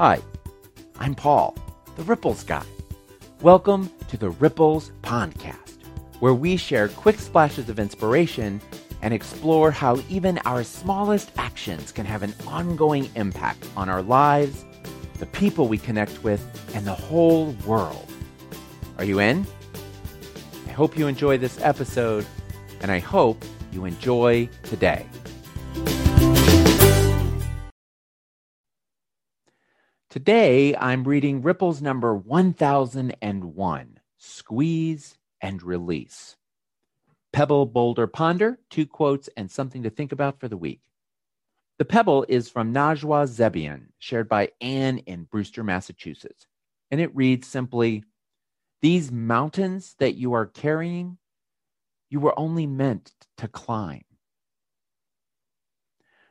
Hi, I'm Paul, the Ripples guy. Welcome to the Ripples Podcast, where we share quick splashes of inspiration and explore how even our smallest actions can have an ongoing impact on our lives, the people we connect with, and the whole world. Are you in? I hope you enjoy this episode, and I hope you enjoy today. Today, I'm reading Ripples number 1001 Squeeze and Release. Pebble, Boulder, Ponder, two quotes and something to think about for the week. The Pebble is from Najwa Zebian, shared by Anne in Brewster, Massachusetts. And it reads simply These mountains that you are carrying, you were only meant to climb.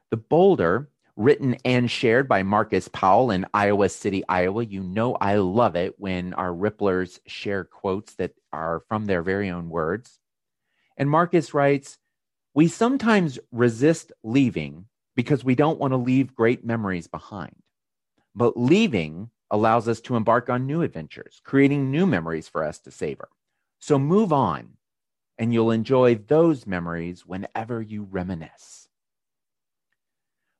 The boulder written and shared by Marcus Powell in Iowa City, Iowa. You know, I love it when our Ripplers share quotes that are from their very own words. And Marcus writes, We sometimes resist leaving because we don't want to leave great memories behind. But leaving allows us to embark on new adventures, creating new memories for us to savor. So move on, and you'll enjoy those memories whenever you reminisce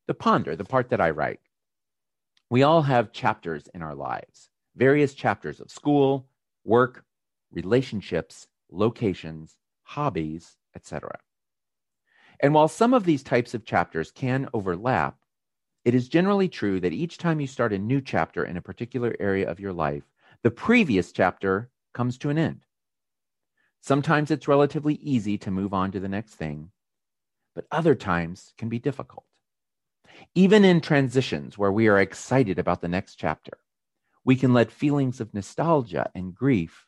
the ponder, the part that I write. We all have chapters in our lives, various chapters of school, work, relationships, locations, hobbies, etc. And while some of these types of chapters can overlap, it is generally true that each time you start a new chapter in a particular area of your life, the previous chapter comes to an end. Sometimes it's relatively easy to move on to the next thing, but other times can be difficult. Even in transitions where we are excited about the next chapter, we can let feelings of nostalgia and grief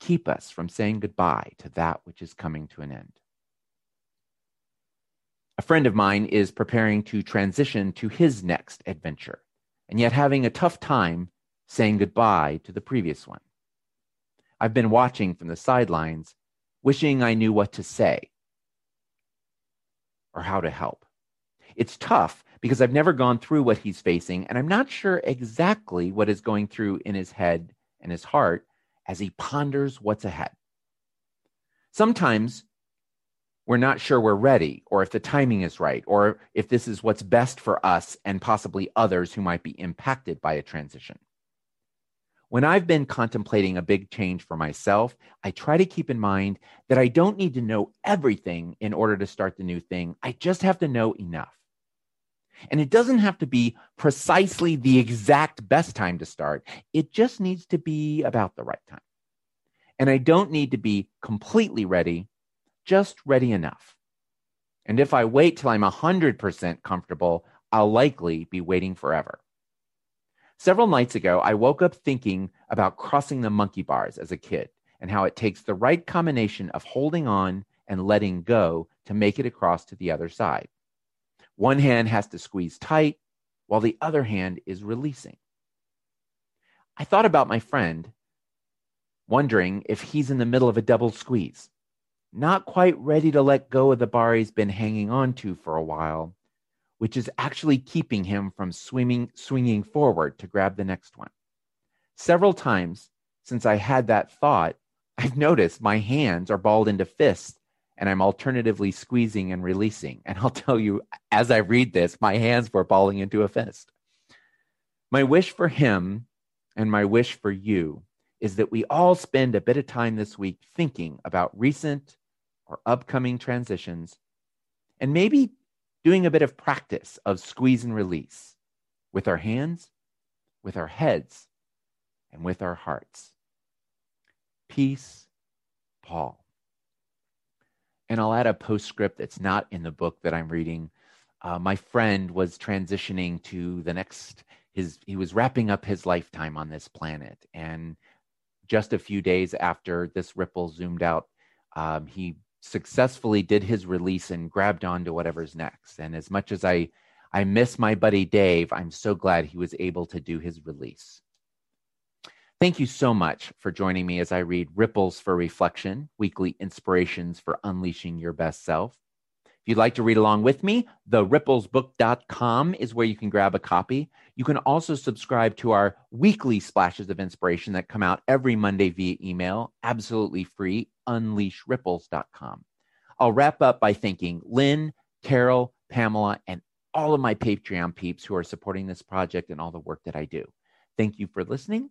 keep us from saying goodbye to that which is coming to an end. A friend of mine is preparing to transition to his next adventure, and yet having a tough time saying goodbye to the previous one. I've been watching from the sidelines, wishing I knew what to say or how to help. It's tough because I've never gone through what he's facing, and I'm not sure exactly what is going through in his head and his heart as he ponders what's ahead. Sometimes we're not sure we're ready, or if the timing is right, or if this is what's best for us and possibly others who might be impacted by a transition. When I've been contemplating a big change for myself, I try to keep in mind that I don't need to know everything in order to start the new thing. I just have to know enough. And it doesn't have to be precisely the exact best time to start. It just needs to be about the right time. And I don't need to be completely ready, just ready enough. And if I wait till I'm 100% comfortable, I'll likely be waiting forever. Several nights ago, I woke up thinking about crossing the monkey bars as a kid and how it takes the right combination of holding on and letting go to make it across to the other side. One hand has to squeeze tight while the other hand is releasing. I thought about my friend, wondering if he's in the middle of a double squeeze, not quite ready to let go of the bar he's been hanging on to for a while, which is actually keeping him from swimming, swinging forward to grab the next one. Several times since I had that thought, I've noticed my hands are balled into fists and I'm alternatively squeezing and releasing. And I'll tell you, as I read this, my hands were balling into a fist. My wish for him and my wish for you is that we all spend a bit of time this week thinking about recent or upcoming transitions and maybe doing a bit of practice of squeeze and release with our hands, with our heads, and with our hearts. Peace, Paul. And I'll add a postscript that's not in the book that I'm reading. Uh, my friend was transitioning to the next, his, he was wrapping up his lifetime on this planet. And just a few days after this ripple zoomed out, um, he successfully did his release and grabbed on to whatever's next. And as much as I, I miss my buddy Dave, I'm so glad he was able to do his release. Thank you so much for joining me as I read Ripples for Reflection, weekly inspirations for unleashing your best self. If you'd like to read along with me, theripplesbook.com is where you can grab a copy. You can also subscribe to our weekly splashes of inspiration that come out every Monday via email, absolutely free, unleashripples.com. I'll wrap up by thanking Lynn, Carol, Pamela, and all of my Patreon peeps who are supporting this project and all the work that I do. Thank you for listening.